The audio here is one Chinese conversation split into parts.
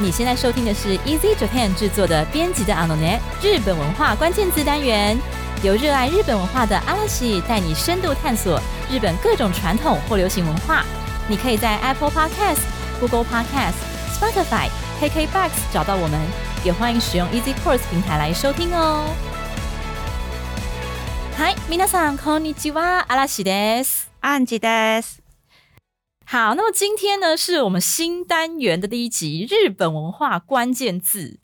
你现在收听的是 Easy Japan 制作的编辑的 Anonet 日本文化关键字单元，由热爱日本文化的阿拉西带你深度探索日本各种传统或流行文化。你可以在 Apple Podcast、Google Podcast、Spotify、KKBox 找到我们，也欢迎使用 Easy Course 平台来收听哦。嗨，皆さんこんにちは、阿拉西です。安吉です。 好，那么今天呢，是我们新单元的第一集，日本文化关键字。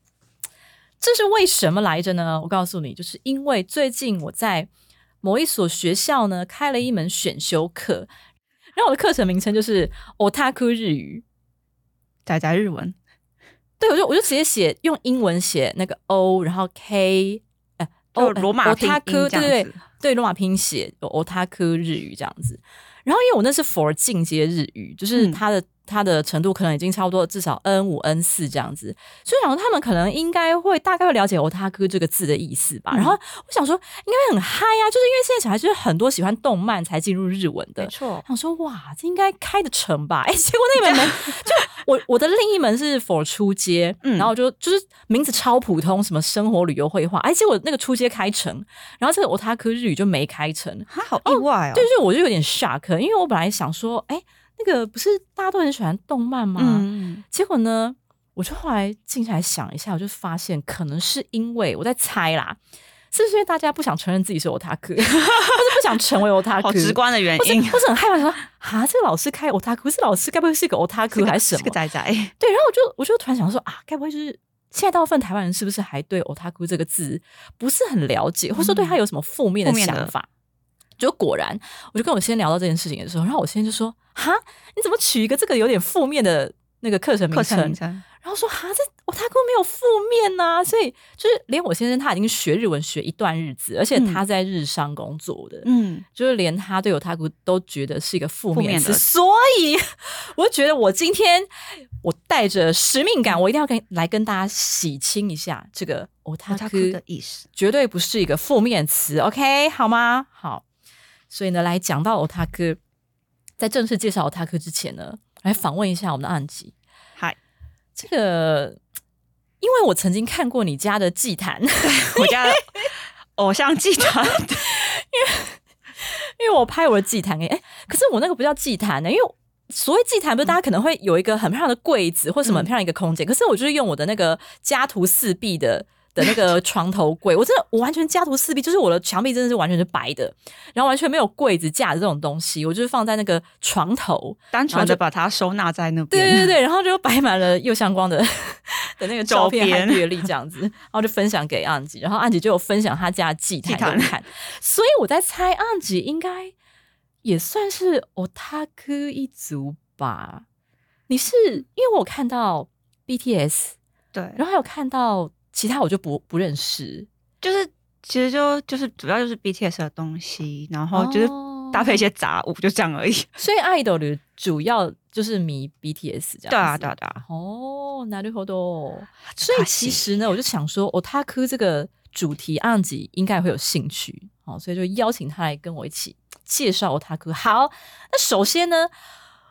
这是为什么来着呢？我告诉你，就是因为最近我在某一所学校呢开了一门选修课，然后我的课程名称就是 Otaku 日语。仔仔日文，对，我就我就直接写用英文写那个 O，然后 K，呃就罗马拼音 Otaku，对对子对，罗马拼写有 Otaku 日语这样子。然后因为我那是 for 进阶日语，就是嗯。它的、它的程度可能已经差不多至少 N 五 N 四这样子，所以想说他们可能应该会大概会了解 otaku 这个字的意思吧。嗯然后我想说应该很嗨啊，就是因为现在小孩就是很多喜欢动漫才进入日文的没，错，想说哇，这应该开得成吧？哎、结果那 门门就我我的另一门是 for 初阶，嗯然后就就是名字超普通，什么生活旅游绘画，哎、结果那个出街开成，然后这个 otaku 日语就没开成，他好意外哦。对，所以我就有点 shock，因为我本来想说，哎、那个不是大家都很喜欢动漫吗？嗯，结果呢，我就后来静下来想一下，我就发现可能是因为我在猜啦，是不是因为大家不想承认自己是 otaku，或者不想成为 otaku，好直观的原因，或是很害怕说啊，这个老师开 otaku，这老师该不会是个 otaku 还是什么是个？仔仔，对，然后我就我就突然想说啊，该不会就是现在大部分台湾人是不是还对 otaku 这个字不是很了解，或者说对他有什么负面的想法？就果然，我就跟我先聊到这件事情的时候，然后我先就说：“哈，你怎么取一个这个有点负面的那个课程名课称？”程名称，然后说：“哈，这 otaku 没有负面呐、所以就是连我先生他已经学日文学一段日子，而且嗯。他在日商工作的，嗯，就是连他对 otaku 都觉得是一个负面词，面的。所以我就觉得我今天我带着使命感，我一定要跟来跟大家洗清一下这个他哭 otaku 的意思，绝对不是一个负面词，OK？好吗？好，所以呢，来讲到 otaku，在正式介绍 otaku 之前呢，来访问一下我们的案吉。嗨，这个，因为我曾经看过你家的祭坛，我家的偶像祭坛，因为因为我拍我的祭坛给，哎，可是我那个不叫祭坛呢，因为所谓祭坛，不是大家可能会有一个很漂亮的柜子或什么很漂亮一个空间，可是我就是用我的那个家徒四壁的。的那个床头柜，我真的我完全家徒四壁，就是我的墙壁真的是完全是白的，然后完全没有柜子架子这种东西，我就是放在那个床头，单纯的把它收纳在那边，对对对，然后就摆满了右相光的的那个照片和阅历这样子，然后就分享给安吉，然后安吉就有分享他家的祭坛所以我在猜安吉应该也算是 otaku 一族吧？你是因为我有看到 BTS，对，然后还有看到其他我就不不认识，就是其实就就是主要就是 BTS 的东西，然后就是哦搭配一些杂物，就这样而已。所以 idol 的主要就是迷 BTS 这样子。对啊，对啊，对啊，哦，なるほど。所以可惜其实呢，我就想说，otaku 这个主题，安吉应该会有兴趣，好，所以就邀请他来跟我一起介绍 otaku。好，那首先呢，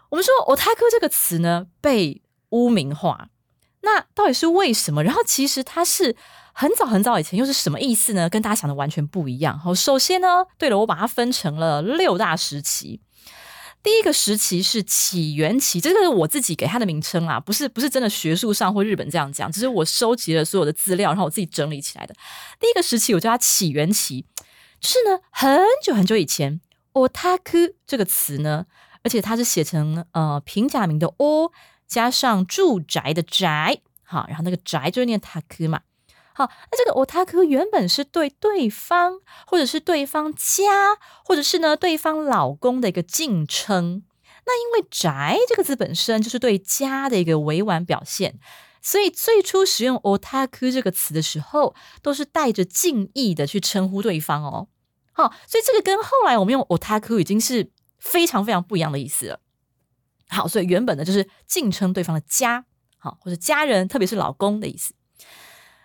我们说 otaku 这个词呢被污名化， 那到底是为什么？然后其实它是很早很早以前又是什么意思呢？跟大家想的完全不一样。好，首先呢，对了，我把它分成了六大时期。第一个时期是起源期，这个是我自己给它的名称啦，不是不是真的学术上或日本这样讲，只是我收集了所有的资料，然后我自己整理起来的。第一个时期我叫它起源期，就是呢很久很久以前，otaku 这个词呢，而且它是写成呃平假名的 o 加上住宅的宅，好，然后那个宅就是念 taku 嘛。好，那这个 otaku 原本是对对方，或者是对方家，或者是呢对方老公的一个敬称。那因为“宅”这个字本身就是对家的一个委婉表现，所以最初使用 otaku 这个词的时候，都是带着敬意的去称呼对方哦。好，所以这个跟后来我们用 otaku 已经是非常非常不一样的意思了。好，所以原本呢就是敬称对方的家，好或者家人，特别是老公的意思。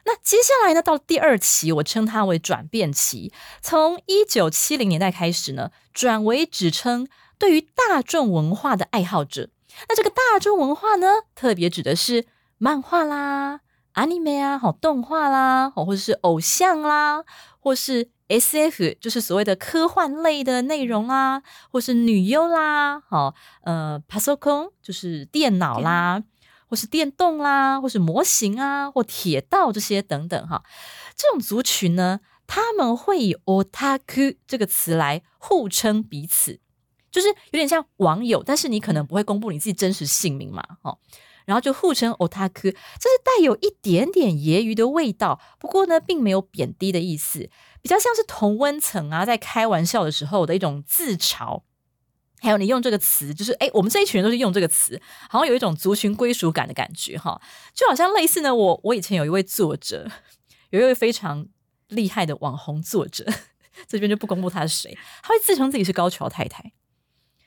那接下来呢，到第二期，我称它为转变期。从一九七零年代开始呢，转为指称对于大众文化的爱好者。那这个大众文化呢，特别指的是漫画啦、anime 啊、好动画啦，好或者是偶像啦，或是 S.F，就是所谓的科幻类的内容啦，或是女优啦，好呃 p a s o k o n 就是电脑啦，或是电动啦，或是模型啊，或铁道这些等等哈。这种族群呢，他们会以 otaku 这个词来互称彼此。就是有点像网友，但是你可能不会公布你自己真实姓名嘛，哦，然后就互称 otaku，这是带有一点点揶揄的味道，不过呢，并没有贬低的意思，比较像是同温层啊，在开玩笑的时候的一种自嘲。还有你用这个词，就是哎，我们这一群人都是用这个词，好像有一种族群归属感的感觉哈，就好像类似呢，我我以前有一位作者，有一位非常厉害的网红作者，这边就不公布他是谁，他会自称自己是高桥太太。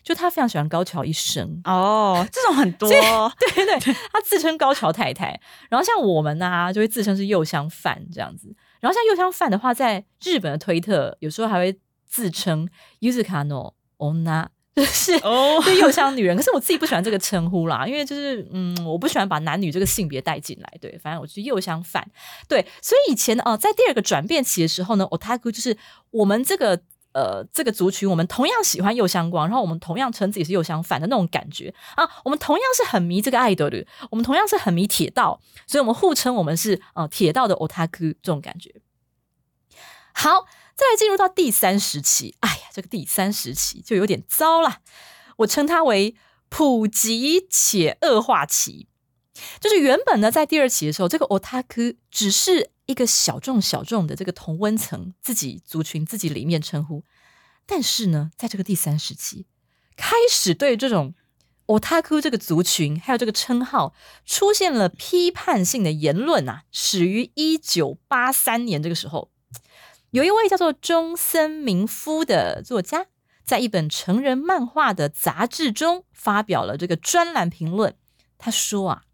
就他非常喜欢高桥一生哦，这种很多，对对对，他自称高桥太太。然后像我们呢，就会自称是右相饭这样子。然后像右香饭的话，在日本的推特有时候还会自称 Yuzukano Onna，就是哦，对右香女人。可是我自己不喜欢这个称呼啦，因为就是嗯，我不喜欢把男女这个性别带进来。对，反正我是右香饭。对，所以以前哦，在第二个转变期的时候呢，Otaku 就是我们这个。呃，这个族群我们同样喜欢右相光，然后我们同样称自己是右相反的那种感觉啊，我们同样是很迷这个爱德的，我们同样是很迷铁道，所以我们互称我们是呃铁道的 otaku 这种感觉。好，再来进入到第三时期，哎呀，这个第三时期就有点糟了，我称它为普及且恶化期。就是原本呢，在第二期的时候，这个 otaku 只是一个小众小众的这个同温层自己族群自己里面称呼，但是呢，在这个第三时期，开始对这种 otaku 这个族群还有这个称号出现了批判性的言论啊，始于一九八三年这个时候，有一位叫做中森明夫的作家，在一本成人漫画的杂志中发表了这个专栏评论，他说啊。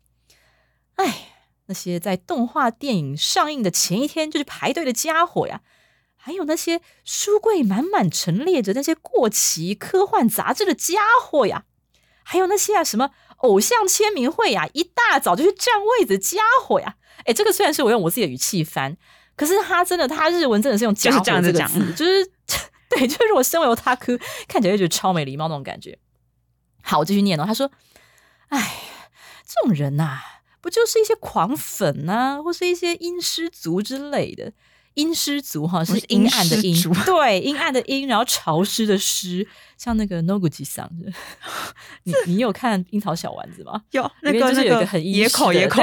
哎，那些在动画电影上映的前一天就去排队的家伙呀，还有那些书柜满满陈列着那些过期科幻杂志的家伙呀，还有那些啊什么偶像签名会呀，一大早就去占位子的家伙呀。哎，这个虽然是我用我自己的语气翻，可是他真的，他日文真的是用“家伙”这个字，就是对，就是我身为他科，看起来就觉得超没礼貌那种感觉。好，我继续念哦。他说：“哎，这种人呐。”不就是一些狂粉啊，或是一些阴湿族之类的？阴湿族哈是阴暗的阴，对，阴暗的阴，然后潮湿的湿，像那个 Noguchi 桑。你你有看樱桃小丸子吗？有，那个就是有一个很野口野口，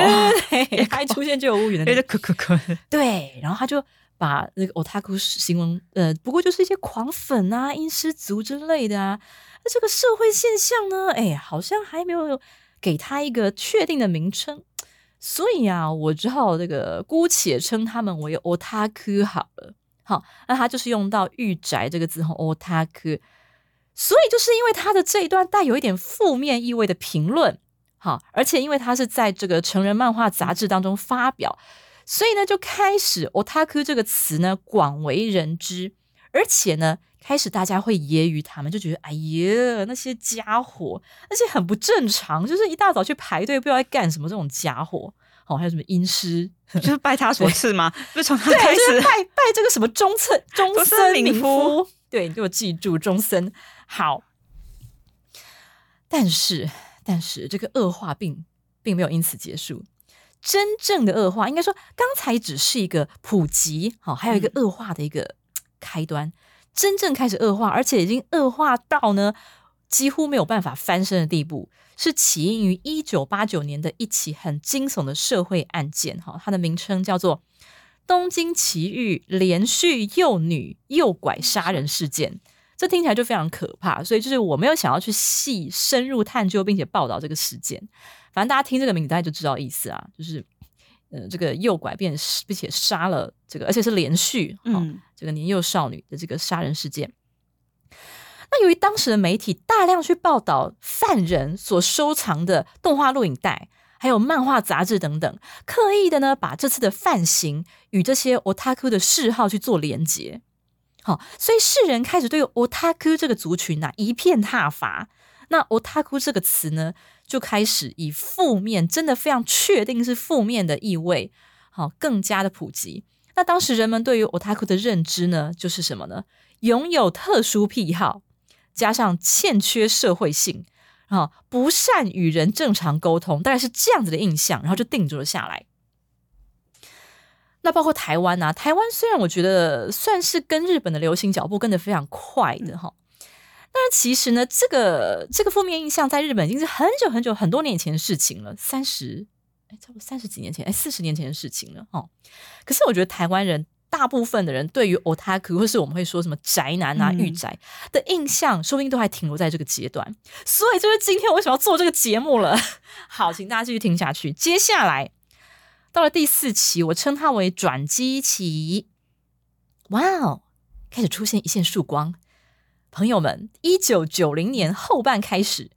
对，他一出现就有乌云的 那个可可可。对，然后他就把那个 otaku 形容，呃，不过就是一些狂粉啊、阴湿族之类的啊。那这个社会现象呢，哎，好像还没有给他一个确定的名称。所以啊，我只好这个姑且称他们为 otaku 好了。好，那他就是用到“御宅”这个字哈，otaku。所以就是因为他的这一段带有一点负面意味的评论，好，而且因为他是在这个成人漫画杂志当中发表，所以呢，就开始 otaku 这个词呢广为人知，而且呢。开始大家会揶揄他们，就觉得哎呀，那些家伙，那些很不正常，就是一大早去排队，不知道在干什么这种家伙。哦，还有什么阴师，就是拜他所赐吗？不是从他开始拜拜这个什么中村中森明夫？对，你给我记住中森。好，但是但是这个恶化并并没有因此结束，真正的恶化应该说刚才只是一个普及，好，还有一个恶化的一个开端。真正开始恶化，而且已经恶化到呢几乎没有办法翻身的地步，是起因于一九八九年的一起很惊悚的社会案件。哈，它的名称叫做“东京奇遇连续幼女诱拐杀人事件”。这听起来就非常可怕，所以就是我没有想要去细深入探究，并且报道这个事件。反正大家听这个名字，大家就知道意思啊，就是。呃，这个诱拐并并且杀了这个，而且是连续，嗯，这个年幼少女的这个杀人事件。那由于当时的媒体大量去报道犯人所收藏的动画录影带，还有漫画杂志等等，刻意的呢把这次的犯行与这些 otaku 的嗜好去做连结，好，所以世人开始对 otaku 这个族群呐一片挞伐。那 otaku 这个词呢，就开始以负面，真的非常确定是负面的意味，好，更加的普及。那当时人们对于 otaku 的认知呢，就是什么呢？拥有特殊癖好，加上欠缺社会性，啊，不善与人正常沟通，大概是这样子的印象，然后就定住了下来。那包括台湾啊，台湾虽然我觉得算是跟日本的流行脚步跟得非常快的哈，但是其实呢，这个这个负面印象在日本已经是很久很久很多年前的事情了，三十哎，差不多三十几年前，哎，四十年前的事情了哦。可是我觉得台湾人大部分的人对于 otaku 或是我们会说什么宅男啊、御宅的印象，说不定都还停留在这个阶段。所以就是今天我为什么要做这个节目了？好，请大家继续听下去，接下来。到了第四期，我称它为转机期。哇哦，开始出现一线曙光。朋友们，一九九零年后半开始，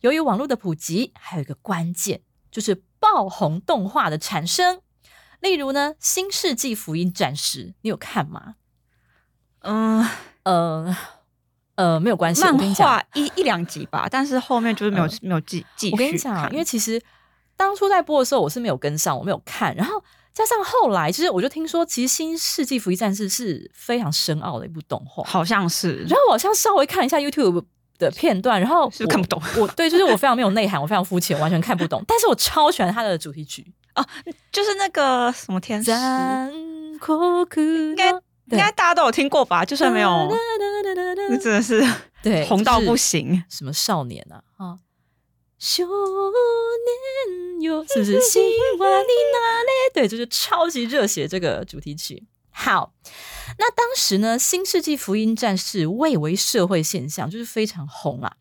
由于网络的普及，还有一个关键就是爆红动画的产生。例如呢，《新世纪福音战士》，你有看吗？嗯呃呃，没有关系，漫画一一两集吧，但是后面就是没有、嗯没有继继续我跟你讲，因为其实当初在播的时候，我是没有跟上，我没有看，然后加上后来，其实我就听说，其实《新世纪福音战士》是非常深奥的一部动画。好像是然后我好像稍微看了一下 YouTube 的片段，然后看不懂我 对，就是我非常没有内涵，我非常肤浅，完全看不懂。但是我超喜欢它的主题曲，就是那个什么天使，应应该应该大家都有听过吧？就算没有，那真的是对红到不行。什么少年啊啊，少年哟是不是希望你哪里？对，就是超级热血这个主题曲。好，那当时呢，《新世纪福音战士》蔚为社会现象，就是非常红啊。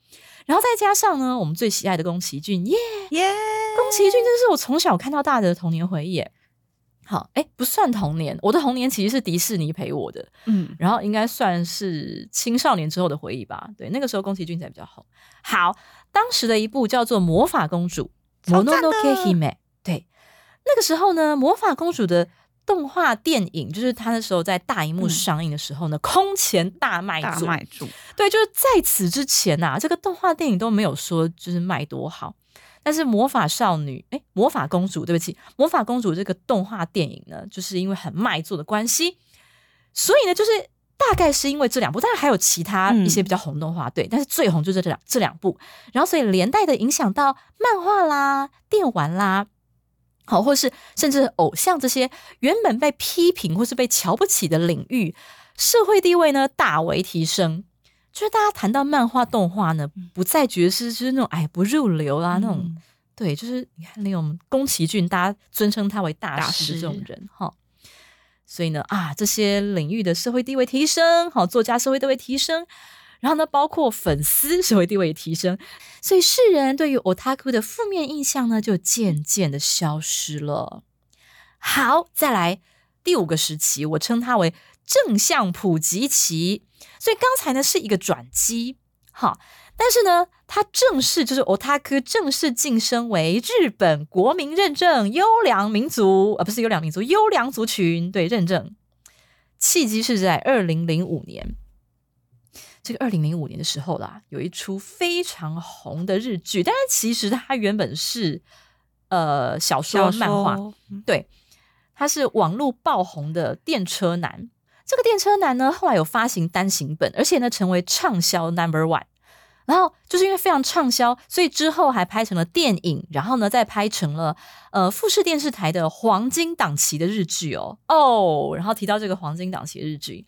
然后再加上呢，我们最喜爱的宫崎骏，耶，耶、宫崎骏真是我从小看到大的童年回忆耶。好，哎，不算童年，我的童年其实是迪士尼陪我的，嗯，然后应该算是青少年之后的回忆吧。对，那个时候宫崎骏才比较红。好，当时的一部叫做《魔法公主》超赞的 （Mononoke Hime）。对，那个时候呢，魔法公主的动画电影，就是它那时候在大荧幕嗯上映的时候呢，空前大卖大。卖主，对，就是在此之前呐、这个动画电影都没有说就是卖多好。但是魔法少女，哎，魔法公主，对不起，魔法公主这个动画电影呢，就是因为很卖座的关系，所以呢，就是大概是因为这两部，当然还有其他一些比较红动画，对，但是最红就是这两这两部，然后所以连带的影响到漫画啦、电玩啦。好，或是甚至偶像这些原本被批评或是被瞧不起的领域，社会地位呢大为提升。就是大家谈到漫画动画呢，不再觉得是就是那种哎不入流啊、那种，嗯对，就是你看那种宫崎骏，大家尊称他为大大师这种人哈。所以呢啊，这些领域的社会地位提升，好，作家社会地位提升，然后呢，包括粉丝社会地位也提升，所以世人对于 otaku 的负面印象呢，就渐渐的消失了。好，再来第五个时期，我称它为正向普及期。所以刚才呢是一个转机，哈，但是呢，他正式就是 otaku 正式晋升为日本国民认证优良民族，啊，不是优良民族，优良族群，对，认证。契机是在二零零五年，这个二零零五年的时候啦，有一出非常红的日剧，但是其实它原本是呃小说漫画，对，它是网络爆红的电车男。这个电车男呢，后来有发行单行本，而且呢成为畅销 number one。然后就是因为非常畅销，所以之后还拍成了电影，然后呢再拍成了呃富士电视台的黄金档期的日剧哦哦。然后提到这个黄金档期的日剧，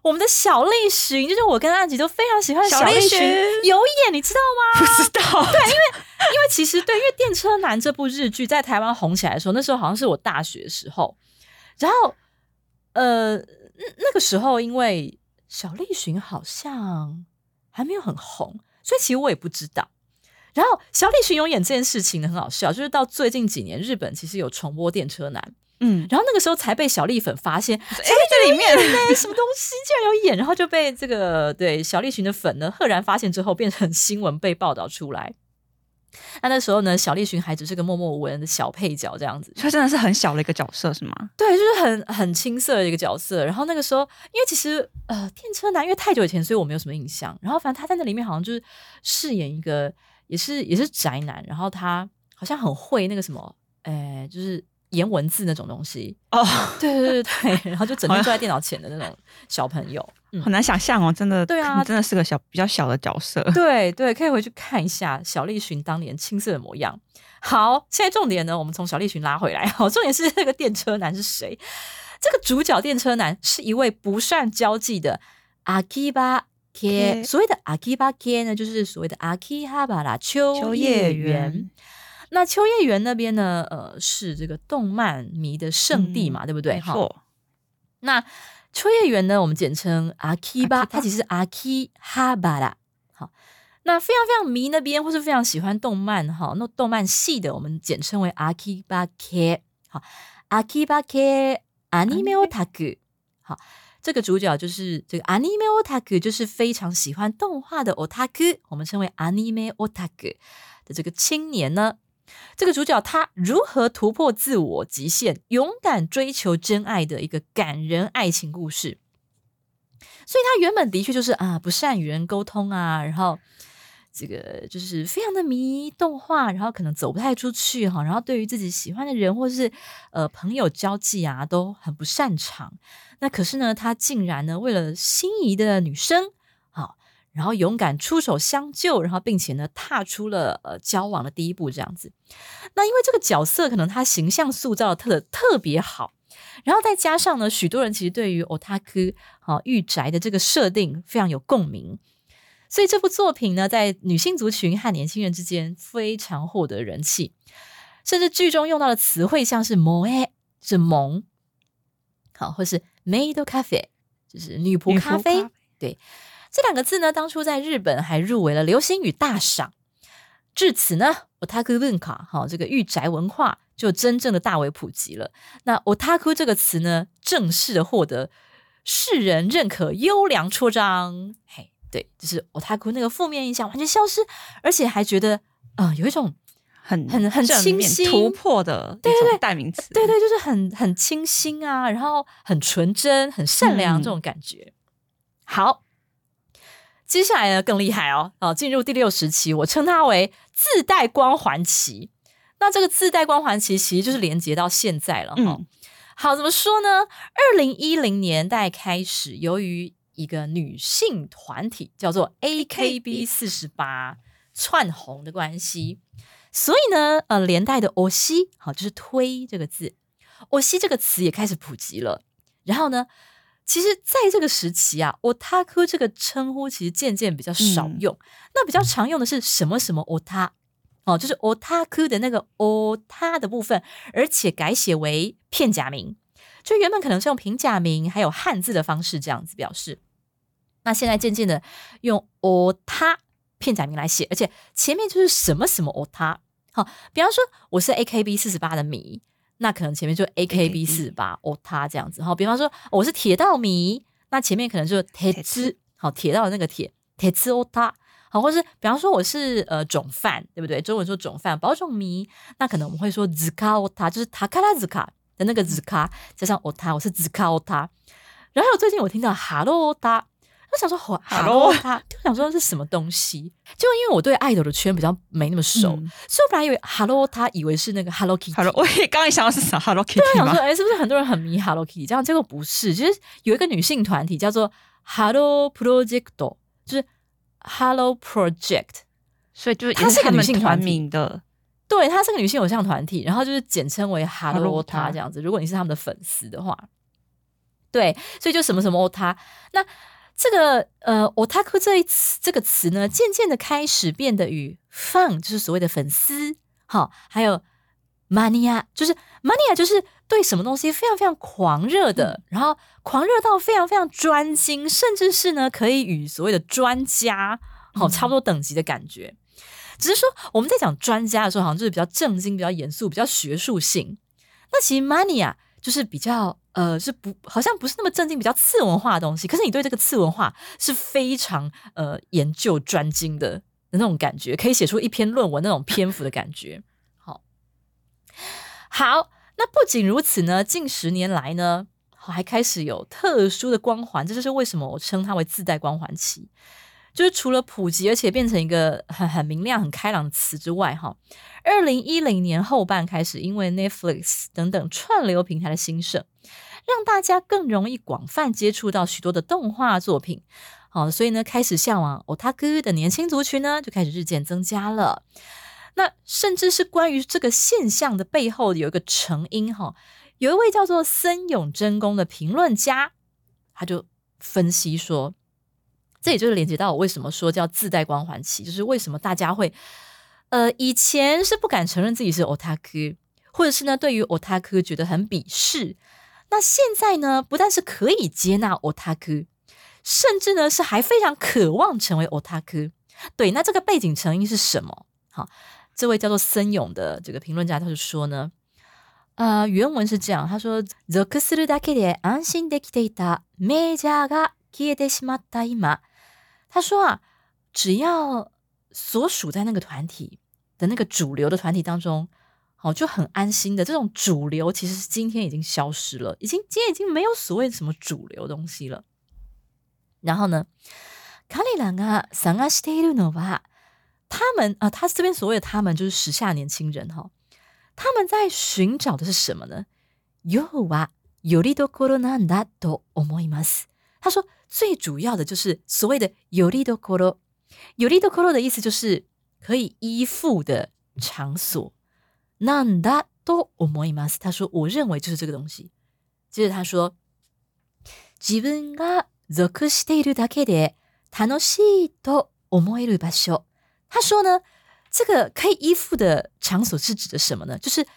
我们的小栗旬，就是我跟安吉都非常喜欢的小栗旬旬有演，你知道吗？不知道，对，因为因为其实对，因为《电车男》这部日剧在台湾红起来的时候，那时候好像是我大学的时候，然后呃那那个时候因为小栗旬好像还没有很红，所以其实我也不知道。然后小栗旬有演这件事情呢，很好笑，就是到最近几年，日本其实有重播《电车男》，嗯，然后那个时候才被小栗粉发现，哎，这里面哎，什么东西竟然有演，然后就被这个对小栗旬的粉呢赫然发现之后，变成新闻被报道出来。那那时候呢，小栗旬还只是个默默无闻的小配角这样子，他真的是很小的一个角色，是吗？对，就是很很青涩的一个角色。然后那个时候，因为其实呃，电车男因为太久以前，所以我没有什么印象。然后反正他在那里面好像就是饰演一个也是也是宅男，然后他好像很会那个什么，哎，就是颜文字那种东西哦，对对对对，然后就整天坐在电脑前的那种 小朋友。很难想象哦，真的，对啊，真的是个小比较小的角色。对对，可以回去看一下小栗旬当年青涩的模样。好，现在重点呢，我们从小栗旬拉回来。好，重点是这个电车男是谁？这个主角电车男是一位不善交际的阿基巴 K。所谓的阿基巴 K 呢，就是所谓的阿基哈巴拉秋叶原。那秋叶原那边呢，呃，是这个动漫迷的圣地嘛，对不对？没错。那秋叶原呢，我们简称阿基巴，它其实是阿基哈巴拉。好，那非常非常迷那边，或是非常喜欢动漫哈，那动漫系的，我们简称为阿基巴 K。好，阿基巴 K Anime Otaku。好，这个主角就是这个 Anime Otaku，就是非常喜欢动画的 Otaku，我们称为 Anime Otaku 的这个青年呢。这个主角他如何突破自我极限，勇敢追求真爱的一个感人爱情故事。所以他原本的确就是啊，不善与人沟通啊，然后这个就是非常的迷动画，然后可能走不太出去哈，然后对于自己喜欢的人或是呃朋友交际啊都很不擅长。那可是呢，他竟然呢为了心仪的女生。然后勇敢出手相救，然后并且呢踏出了呃交往的第一步，这样子。那因为这个角色可能他形象塑造的特特别好，然后再加上呢，许多人其实对于 otaku 啊御宅的这个设定非常有共鸣，所以这部作品呢在女性族群和年轻人之间非常获得人气，甚至剧中用到的词汇像是 moe 是萌，好，或是 maid cafe 就是女仆咖啡，对。这两个字呢，当初在日本还入围了流行语大赏。至此呢，otaku 文化，哈，这个御宅文化就真正的大为普及了。那 otaku 这个词呢，正式的获得世人认可，优良戳章。嘿，对，就是 otaku 那个负面印象完全消失，而且还觉得，呃，有一种很很很清新突破的对对代名词，对对，就是很很清新啊，然后很纯真、很善良这种感觉。好。接下来呢更厉害哦，啊，进入第六时期，我称它为自带光环期。那这个自带光环期其实就是连接到现在了哈。好，怎么说呢？二零一零年代开始，由于一个女性团体叫做 A K B 四十八窜红的关系，所以呢，呃，连带的“欧西”好就是推这个字，“欧西”这个词也开始普及了。然后呢？其实，在这个时期啊，otaku 这个称呼其实渐渐比较少用。那比较常用的是什么什么 ota 哦，就是 otaku 的那个 ota 的部分，而且改写为片假名。就原本可能是用平假名，还有汉字的方式这样子表示。那现在渐渐的用 ota 片假名来写，而且前面就是什么什么 ota。好，比方说我是 AKB 四十八的迷。那可能前面就 A K B 四八哦，他这样子哈。比方说我是铁道迷，那前面可能就铁之好铁道的那个铁铁兹哦他好，或是比方说我是呃种饭，对不对？中文说种饭保种迷，那可能我们会说兹卡哦他就是塔卡拉 z k a 的那个 z k a 加上 o ta，，我是兹卡哦他。然后最近我听到哈喽他。我想说，哈喽，他就想说是什么东西？就因为我对爱豆的圈比较没那么熟，所以我本来以为哈喽，他以为是那个 Hello Kitty。Hello，我也刚刚想到是啥 Hello Kitty 对，想说，哎，是不是很多人很迷 Hello Kitty？这样结果不是，其实有一个女性团体叫做 Hello Project，就是 Hello Project，所以就是它是个女性团名的，对，它是个女性偶像团体，然后就是简称为 Hello 他这样子。如果你是他们的粉丝的话，对，所以就什么什么他那。这个呃，otaku 这一词这个词呢，渐渐的开始变得与 fan 就是所谓的粉丝，好，还有 mania 就是 mania 就是对什么东西非常非常狂热的，然后狂热到非常非常专精，甚至是呢可以与所谓的专家好差不多等级的感觉。只是说我们在讲专家的时候，好像就是比较正经、比较严肃、比较学术性。那其实 mania 就是比较。呃，是不，好像不是那么正经，比较次文化的东西。可是你对这个次文化是非常呃研究专精的那种感觉，可以写出一篇论文那种篇幅的感觉。好，好，那不仅如此呢，近十年来呢，还开始有特殊的光环，这就是为什么我称它为自带光环期。就是除了普及，而且变成一个很很明亮、很开朗的词之外，哈，二零一零年后半开始，因为 Netflix 等等串流平台的兴盛，让大家更容易广泛接触到许多的动画作品，好，所以呢，开始向往 Otaku 的年轻族群呢，就开始日渐增加了。那甚至是关于这个现象的背后有一个成因，哈，有一位叫做森永真宫的评论家，他就分析说。这也就是连接到我为什么说叫自带光环期，就是为什么大家会，呃，以前是不敢承认自己是 otaku，或者是呢对于 otaku 觉得很鄙视，那现在呢不但是可以接纳 otaku，甚至呢是还非常渴望成为 otaku。对，那这个背景成因是什么？好，这位叫做森永的这个评论家他就说呢，呃，原文是这样，他说属するだけで安心できていたメジャーが消えてしまった今。 他说啊，只要所属在那个团体的那个主流的团体当中，好就很安心的。这种主流其实是今天已经消失了，已经今天已经没有所谓什么主流东西了。然后呢，卡里兰啊，桑阿斯泰鲁诺瓦，他们啊，他这边所谓的他们就是时下年轻人哈，他们在寻找的是什么呢？有啊，有利多コロナだと思います。他说。 最主要的就是所谓的有利的 koro，有利的 koro 的意思就是可以依附的场所。那だと思います。他说，我认为就是这个东西。接着他说，自分が属しているだけで楽しいと思える場所。他说呢，这个可以依附的场所是指的什么呢？就是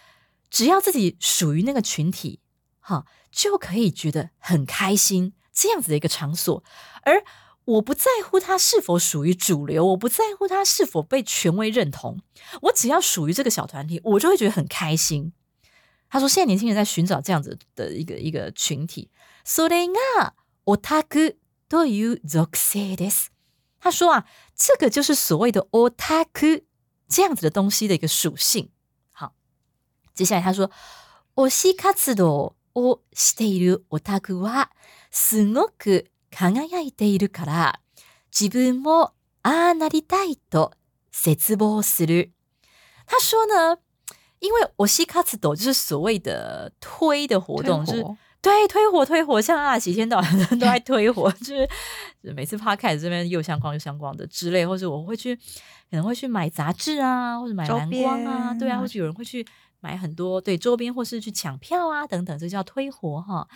只要自己属于那个群体，哈，就可以觉得很开心。 这样子的一个场所，而我不在乎它是否属于主流，我不在乎它是否被权威认同，我只要属于这个小团体，我就会觉得很开心。他说，现在年轻人在寻找这样子的一个一个群体。それがオタクという属性です。他说啊，这个就是所谓的オタク这样子的东西的一个属性。好，接下来他说，推し活動 をしているオタクは。すごく輝いているから、自分もああなりたいと絶望する。他说呢，因为我西卡茨斗就是所谓的推的活动，就是对推火推火，像啊，几天到晚都在推火，就是每次趴开始这边又相关又相关的之类，或者我会去可能会去买杂志啊，或者买蓝光啊，对啊，或者有人会去买很多对周边，或是去抢票啊等等，这叫推火哈。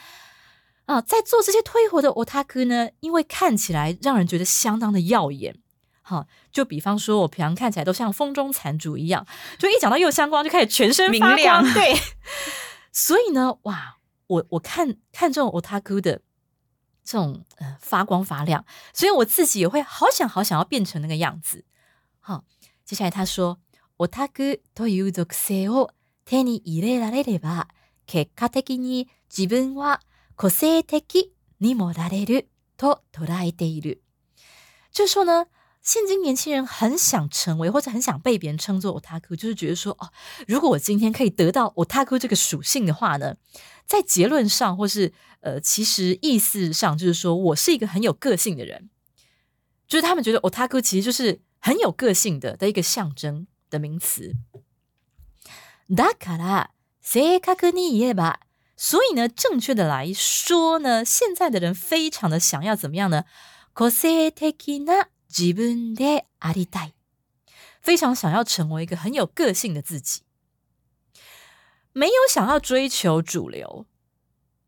啊，在做这些推火的 otaku 呢，因为看起来让人觉得相当的耀眼。好，就比方说，我平常看起来都像风中残烛一样，就一讲到右相光就开始全身发光。对，所以呢，哇，我我看看这种 otaku 的这种呃发光发亮，所以我自己也会好想好想要变成那个样子。好，接下来他说，otaku という属性を 手に入れられれば、結果的に自分は個性的にもられると捉えている。就是说呢，现今年轻人很想成为或者很想被别人称作 otaku，就是觉得说哦，如果我今天可以得到 otaku 这个属性的话呢，在结论上或是呃，其实意思上就是说我是一个很有个性的人，就是他们觉得 otaku 其实就是很有个性的的一个象征的名词。 だから正確に言えば。所以呢，正确的来说呢，现在的人非常的想要怎么样呢？個性的な自分でありたい，非常想要成为一个很有个性的自己，没有想要追求主流，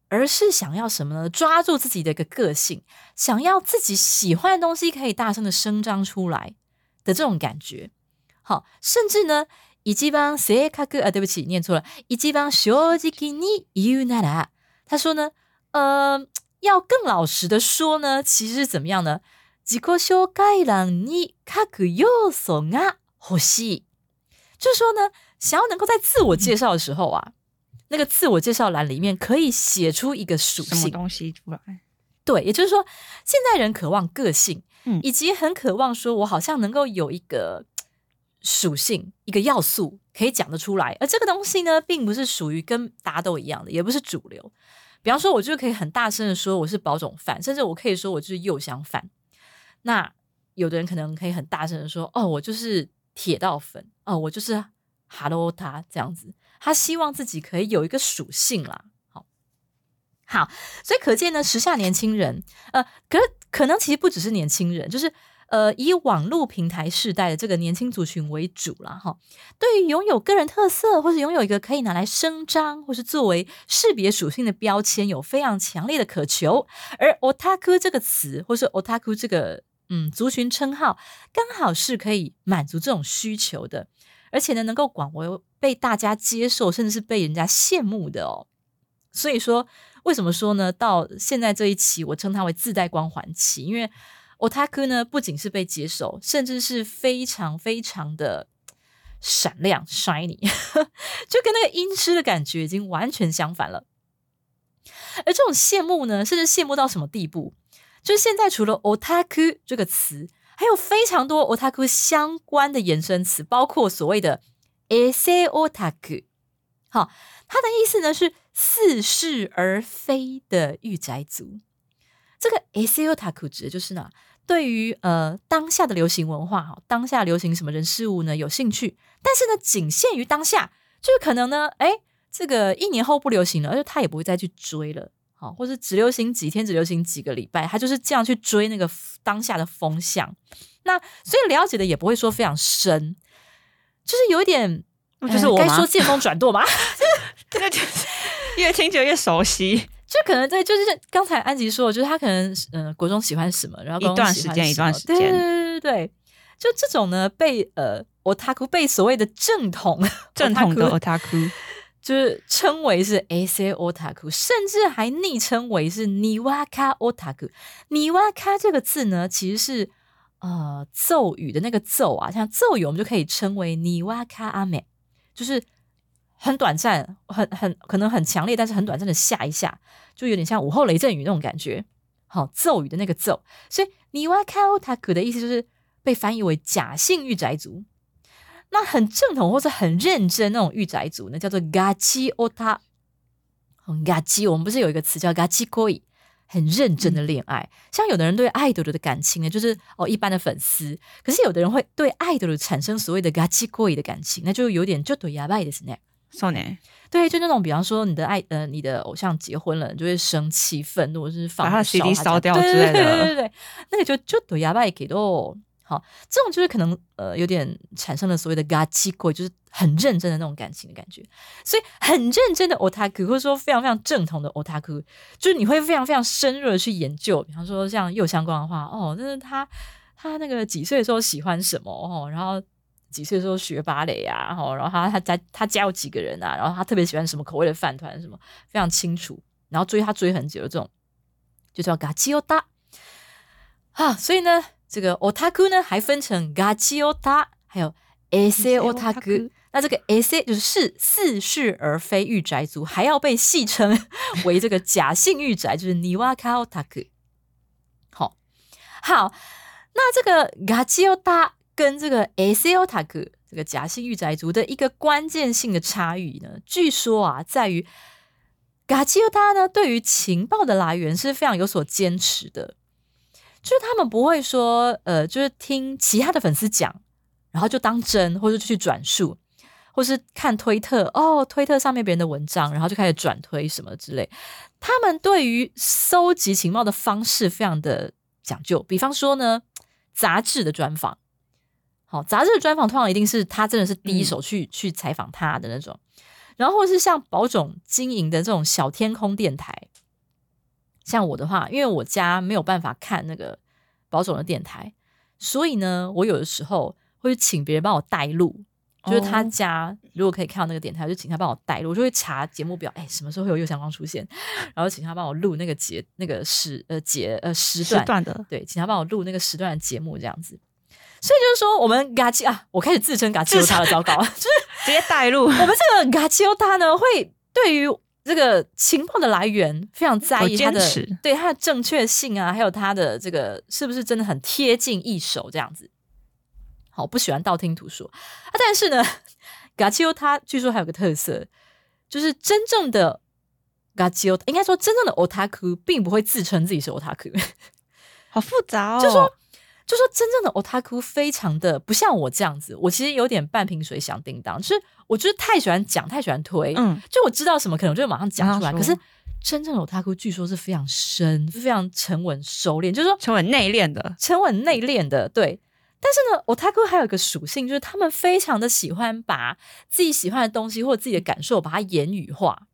而是想要什么呢？抓住自己的一个个性，想要自己喜欢的东西可以大声的声张出来的这种感觉。好，甚至呢。 一基方正確啊，对不起，念错了。一基方正直に言うなら，他说呢，呃，要更老实的说呢，其实是怎么样呢？自己紹介欄に書く要素が欲しい，就是说呢，想要能够在自我介绍的时候啊，那个自我介绍栏里面可以写出一个属性东西出来。对，也就是说，现在人渴望个性， 嗯以及很渴望说我好像能够有一个 属性、一个要素可以讲得出来，而这个东西呢，并不是属于跟大家都一样的，也不是主流。比方说，我就可以很大声的说我是保种饭，甚至我可以说我就是右香饭。那有的人可能可以很大声的说，哦，我就是铁道粉，哦，我就是哈喽他这样子。他希望自己可以有一个属性啦。好，好，所以可见呢，时下年轻人，呃，可可能其实不只是年轻人，就是呃，以网络平台世代的这个年轻族群为主了。哈。对于拥有个人特色，或是拥有一个可以拿来声张，或是作为识别属性的标签，有非常强烈的渴求。而 otaku 这个词，或是 otaku 这个嗯族群称号，刚好是可以满足这种需求的，而且呢，能够广为被大家接受，甚至是被人家羡慕的哦。所以说，为什么说呢？到现在这一期，我称它为自带光环期，因为 otaku 呢，不仅是被接受，甚至是非常非常的闪亮 shiny，就跟那个音痴的感觉已经完全相反了。而这种羡慕呢，甚至羡慕到什么地步？就是现在除了 otaku 这个词，还有非常多 otaku 相关的衍生词，包括所谓的 ese otaku。好，它的意思呢是似是而非的御宅族。这个 ese otaku 指的就是呢，对于呃当下的流行文化哈，当下流行什么人事物呢有兴趣，但是呢仅限于当下，就是可能呢，哎，这个一年后不流行了，而且他也不会再去追了。好，或是只流行几天，只流行几个礼拜，他就是这样去追那个当下的风向。那所以了解的也不会说非常深，就是有一点，就是我吗该说见风转舵嘛，这个就是越听就越熟悉，就可能对就是刚才安吉说的，就是他可能嗯、呃国中喜欢什么，然后一段时间一段时间对对对对对，就这种呢被呃 otaku 被所谓的正统 正统的 otaku。就是称为是 ase otaku，甚至还昵称为是 niwaka otaku。niwaka 这个字呢，其实是呃咒语的那个咒啊，像咒语我们就可以称为 niwaka ame，就是很短暂、很很可能很强烈，但是很短暂的下一下，就有点像午后雷阵雨那种感觉。好，咒语的那个咒，所以 niwaka otaku 的意思就是被翻译为假性御宅族。那很正统或者很认真那种御宅族呢，叫做 gachi ota。gachi 我们不是有一个词叫 gachi koi，很认真的恋爱。像有的人对爱豆的感情呢，就是哦一般的粉丝，可是有的人会对爱豆产生所谓的 gachi koi 的感情，那就有点就对哑巴的是那。少年对，就那种，比方说你的爱呃，你的偶像结婚了，你就会生气、愤怒，或是放把他的 CD 烧烧掉对之类的对对对对对，那个就就对哑巴也给到。好，这种就是可能呃有点产生了所谓的 gachi koi，就是很认真的那种感情的感觉。所以很认真的 otaku，或者说非常非常正统的 otaku，就是你会非常非常深入的去研究。比方说像又相关的话，哦，那是他他那个几岁的时候喜欢什么哦，然后几岁的时候学芭蕾啊，哦，然后他他家他家有几个人啊，然后他特别喜欢什么口味的饭团什么，非常清楚。然后追他追很久的这种，就叫 gachi ota 啊。所以呢。这个 otaku 呢，还分成 gachi ota，还有 ase otaku。那这个 ase 就是似似是而非御宅族，还要被戏称 为这个假性御宅，就是 niwaka otaku。好，好，那这个 gachi ota 跟这个 ase otaku 这个假性御宅族的一个关键性的差异呢，据说啊，在于 gachi ota 呢，对于情报的来源是非常有所坚持的。就是他们不会说，呃，就是听其他的粉丝讲，然后就当真，或者去转述，或是看推特，哦，推特上面别人的文章，然后就开始转推什么之类。他们对于搜集情报的方式非常的讲究，比方说呢，杂志的专访，好，杂志的专访通常一定是他真的是第一手去、嗯、去采访他的那种，然后或是像宝总经营的这种小天空电台。像我的话，因为我家没有办法看那个宝总的电台，所以呢，我有的时候会请别人帮我带路。就是他家如果可以看到那个电台，就请他帮我带路，我就会查节目表，哎，什么时候会有右相光出现，然后请他帮我录那个节那个时呃节呃时段时段的，对，请他帮我录那个时段的节目这样子。所以就是说，我们嘎基啊，我开始自称嘎基欧他的糟糕，就是直接带入。我们这个嘎基欧他呢，会对于这个情报的来源非常在意有它的对它的正确性啊，还有他的这个是不是真的很贴近一手这样子。好，不喜欢道听途说啊，但是呢，嘎奇欧他据说还有个特色，就是真正的嘎奇欧，应该说真正的 otaku 并不会自称自己是 otaku。好复杂哦。就说就说真正的 otaku 非常的不像我这样子，我其实有点半瓶水响叮当，就是我就是太喜欢讲，太喜欢推，嗯，就我知道什么可能我就会马上讲出来。可是真正的 otaku 据说是非常深、非常沉稳、收敛，就是说沉稳内敛的，沉稳内敛的，对。但是呢，otaku 还有一个属性，就是他们非常的喜欢把自己喜欢的东西或者自己的感受，把它言语化。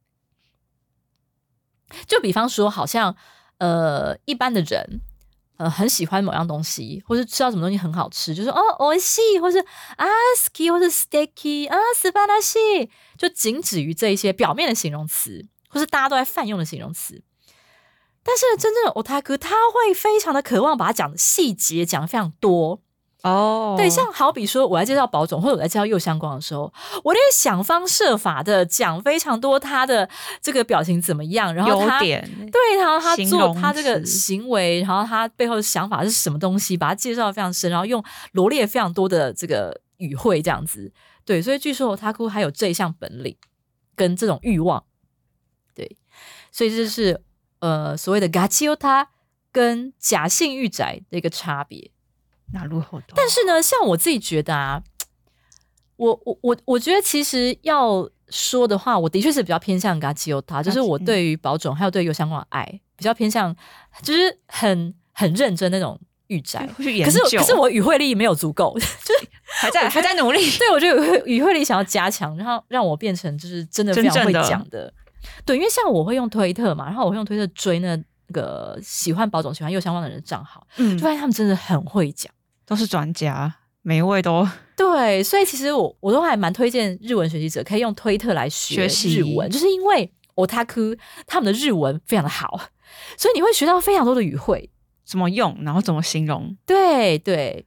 就比方说，好像呃，一般的人呃很喜欢某样东西，或是吃到什么东西很好吃，就说哦，おいしい，或是啊，ski，或是 sticky，啊，素晴らしい，就仅止于这一些表面的形容词，或是大家都在泛用的形容词。但是真正的 otaku 他会非常的渴望把它讲的细节讲的非常多， 哦对，像好比说我在介绍宝总或者我在介绍右相光的时候，我得想方设法的讲非常多他的这个表情怎么样，然后他点，对，然后他做他这个行为，然后他背后的想法是什么东西，把他介绍的非常深，然后用罗列非常多的这个语汇这样子。对，所以据说他姑还有这一项本领跟这种欲望。对，所以这是呃所谓的 gachiota 跟假性欲宅的一个差别。哪路后头？但是呢，像我自己觉得啊，我我我我觉得其实要说的话，我的确是比较偏向 gachiota，就是我对于宝种还有对于有相关的爱比较偏向，就是很很认真那种御宅。可，是可是我语汇力没有足够，就是还在还在努力。对我觉得语汇语汇力想要加强，然后让我变成就是真的非常会讲的。对，因为像我会用推特嘛，然后我会用推特追那个喜欢宝总、喜欢右相望的人的账号，嗯就，发现他们真的很会讲。都是专家，每一位都对，所以其实我我都还蛮推荐日文学习者可以用推特来学学习日文，就是因为 otaku 他们的日文非常的好，所以你会学到非常多的语汇。怎么用，然后怎么形容。对对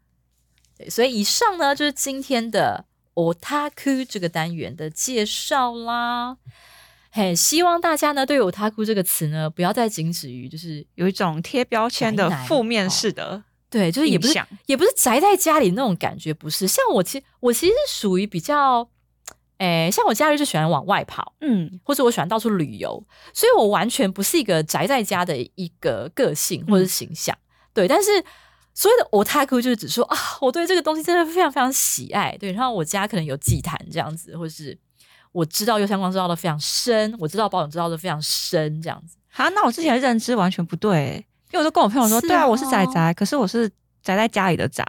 对，所以以上呢就是今天的 otaku 这个单元的介绍啦。嘿，希望大家呢对于 otaku 这个词呢，不要再仅止于就是有一种贴标签的负面式的对，就是也不是，也不是宅在家里那种感觉，不是。像我其实我其实是属于比较，诶，像我假日就喜欢往外跑，嗯，或者我喜欢到处旅游，所以我完全不是一个宅在家的一个个性或者是形象。对，但是所谓的 otaku 就是指说啊，我对这个东西真的非常非常喜爱。对，然后我家可能有祭坛这样子，或是我知道右相光知道的非常深，我知道保养知道的非常深，这样子。好，那我之前的认知完全不对、因为我都跟我朋友说，是对啊，我是哦宅宅，可是我是宅在家里的宅。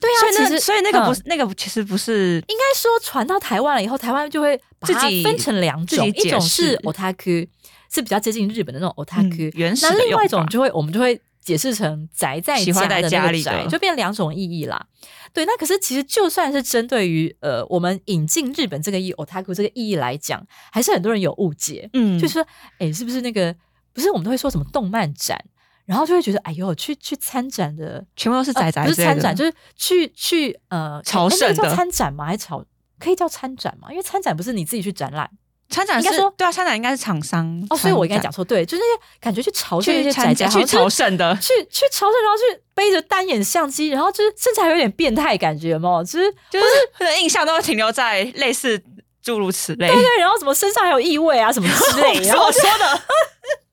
对啊，所以所以那个不是、嗯那个，其实不是应该说传到台湾了以后，台湾就会把它自己分成两种，一种是 otaku，是比较接近日本的那种嗯 otaku，、原始那另外一种就会我们就会解释成宅在家的那个家里的。宅，就变两种意义啦。对，那可是其实就算是针对于呃我们引进日本这个意 otaku 这个意义来讲，还是很多人有误解，嗯，就是说，哎，是不是那个不是我们都会说什么动漫展，然后就会觉得，哎呦，去去参展的全部都是宅宅呃不是参展，就是去去呃朝诶那个叫参展吗？还是朝可以叫参展吗？因为参展不是你自己去展览参展是应该说对啊，参展应该是厂商哦，所以我应该讲错，对，就是那些感觉去朝圣那去参加去朝圣的，去去朝圣，然后去背着单眼相机，然后就是甚至还有点变态感觉嘛，就是就是我的印象都会停留在类似诸如此类。对，然后什么身上还有异味啊什么之 类，然后我说的，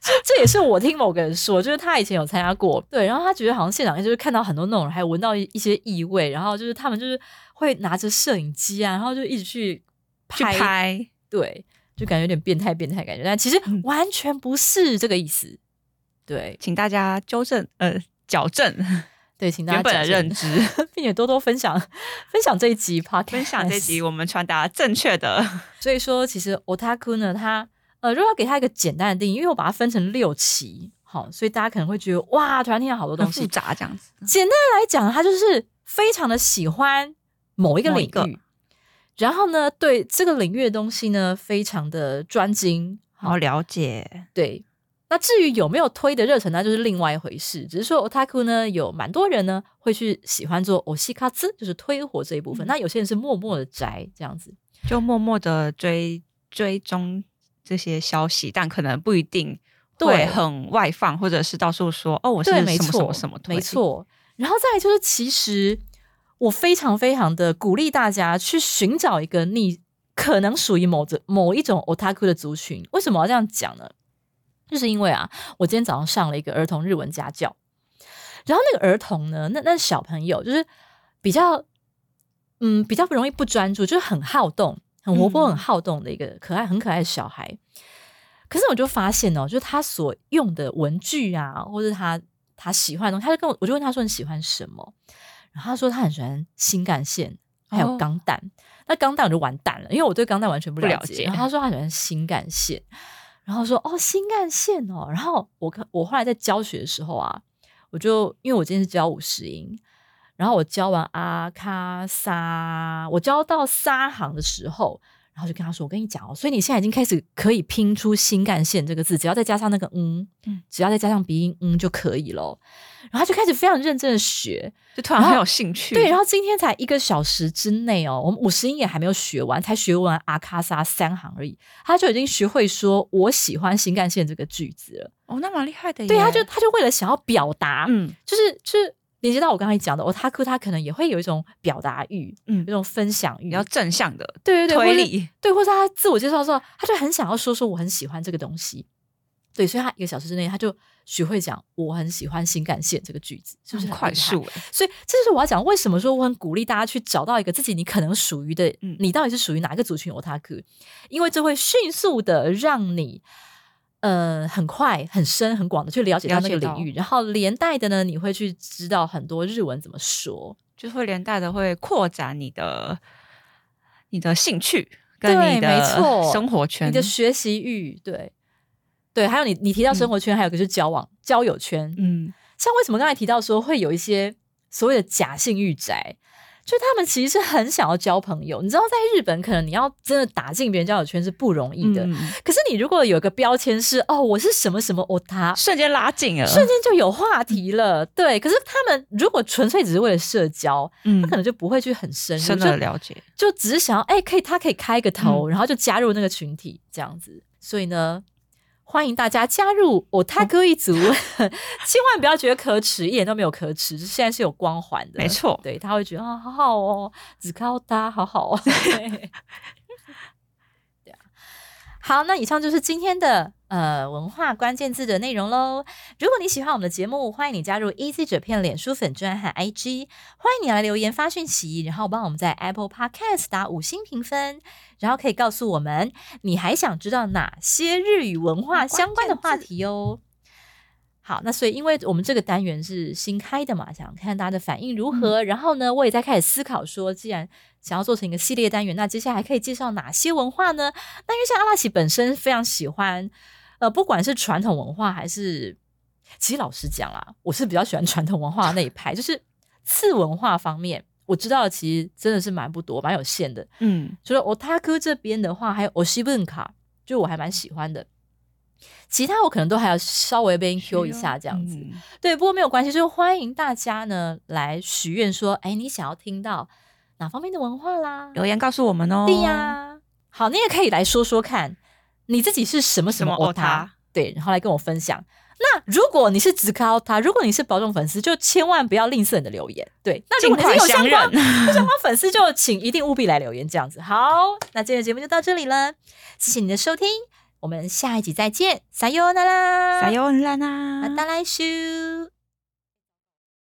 这这也是我听某个人说，就是他以前有参加过，对，然后他觉得好像现场就是看到很多那种人，还有闻到一一些异味，然后就是他们就是会拿着摄影机啊，然后就一直去去拍，拍，对，就感觉有点变态变态感觉，但其实嗯。完全不是这个意思，对。请大家纠正呃矫正。对，请大家原本的认知，并且多多分享分享这一集 podcast，分享这集我们传达正确的。所以说，其实 otaku 呢，它呃，如果要给他一个简单的定义，因为我把它分成六期，好，所以大家可能会觉得哇，突然听到好多东西很复。杂这样子，简单来讲，他就是非常的喜欢某一个领域，然后呢，对这个领域的东西呢，非常的专精。好了解。对，那至于有没有推的热忱，那就是另外一回事。只是说 otaku 呢，有蛮多人呢会去喜欢做 oshikatsu，就是推火这一部分。嗯那有些人是默默的宅这样子。就默默的追追踪这些消息，但可能不一定对会很外放，或者是到处说哦，我是对，什么什么什么推没。错。然后再来就是，其实我非常非常的鼓励大家去寻找一个你可能属于某的某一种 otaku 的族群。为什么要这样讲呢？就是因为啊，我今天早上上了一个儿童日文家教，然后那个儿童呢，那那小朋友就是比较，嗯，比较不容易不专注，就是很好动、很活泼、嗯很好动的一个可爱、很可爱的小孩。可是我就发现哦，就是他所用的文具啊，或者他他喜欢的东西，他就跟我，我就问他说你喜欢什么？然后他说他很喜欢新干线，还有哦钢弹。那钢弹我就完蛋了，因为我对钢弹完全不了解。了解然后他说他喜欢新干线，然后说哦新干线哦。然后我看我后来在教学的时候啊，我就因为我今天是教五十音，然后我教完阿卡萨，我教到沙行的时候，然后就跟他说：“我跟你讲哦，所以你现在已经开始可以拼出新干线这个字，只要再加上那个嗯，嗯只要再加上鼻音嗯就可以了。”然后他就开始非常认真的学，就突然很有兴趣。对，然后今天才一个小时之内哦，我们五十音也还没有学完，才学完阿卡莎三行而已，他就已经学会说“我喜欢新干线”这个句子了。哦，那蛮厉害的耶。对，他就他就为了想要表达，嗯就是就是连接到我刚才讲的，哦，他他可能也会有一种表达欲，嗯有一，种分享欲，比较正向的对对对，推理。对，或是他自我介绍的时候，他就很想要说说我很喜欢这个东西。对，所以他一个小时之内他就学会讲我很喜欢新干线这个句子，是不是快速哎？所以这就是我要讲为什么说我很鼓励大家去找到一个自己你可能属于的，嗯你到底是属于哪一个族群 otaku，因为这会迅速的让你。呃，很快、很深、很广的去了解到那个领域，然后连带的呢，你会去知道很多日文怎么说。就会连带的会扩展你的你的兴趣跟对你的没错生活圈，你的学习欲，对。对，还有你你提到生活圈，还有个就是交往、交友圈。嗯。像为什么刚才提到说会有一些所谓的假性欲宅，就他们其实是很想要交朋友。你知道，在日本可能你要真的打进别人交友圈是不容易的。可是你如果有一个标签是哦，我是什么什么哦他。瞬间拉近了，瞬间就有话题了，对。可是他们如果纯粹只是为了社交，嗯他可能就不会去很深入，深的了解。就只是想要哎、可以他可以开个头，嗯然后就加入那个群体这样子。所以呢，欢迎大家加入我他哥一族，千万不要觉得可耻，一点都没有可耻，现在是有光环的，没错。对他会觉得啊，好好哦，只靠他，好好哦。对。对啊，好，那以上就是今天的呃文化关键字的内容喽。如果你喜欢我们的节目，欢迎你加入 Easy 纸片脸书粉专和 IG，欢迎你来留言发讯息，然后帮我们在 Apple Podcast 打五星评分，然后可以告诉我们你还想知道哪些日语文化相关的话题哦。好，那所以因为我们这个单元是新开的嘛，想看大家的反应如何。然后呢，我也在开始思考说，既然想要做成一个系列单元，那接下来还可以介绍哪些文化呢？那因为像阿拉奇本身非常喜欢，呃，不管是传统文化还是，其实老实讲啦，我是比较喜欢传统文化的那一派，就是次文化方面，我知道的其实真的是蛮不多，蛮有限的。嗯，除了 otaku 这边的话，还有 oshibenka，就我还蛮喜欢的。其他我可能都还要稍微被 Q 一下这样子，嗯对，不过没有关系，就是欢迎大家呢来许愿说，哎，你想要听到哪方面的文化啦？留言告诉我们哦。对呀、好，你也可以来说说看，你自己是什么什么什么 o 他对，然后来跟我分享。那如果你是只靠他，如果你是保重粉丝，就千万不要吝啬你的留言。对，那如果你是有相关相有相关粉丝，就请一定务必来留言。这样子，好，那今天的节目就到这里了，谢谢你的收听，我们下一集再见，撒由那啦，撒由那啦，また来週。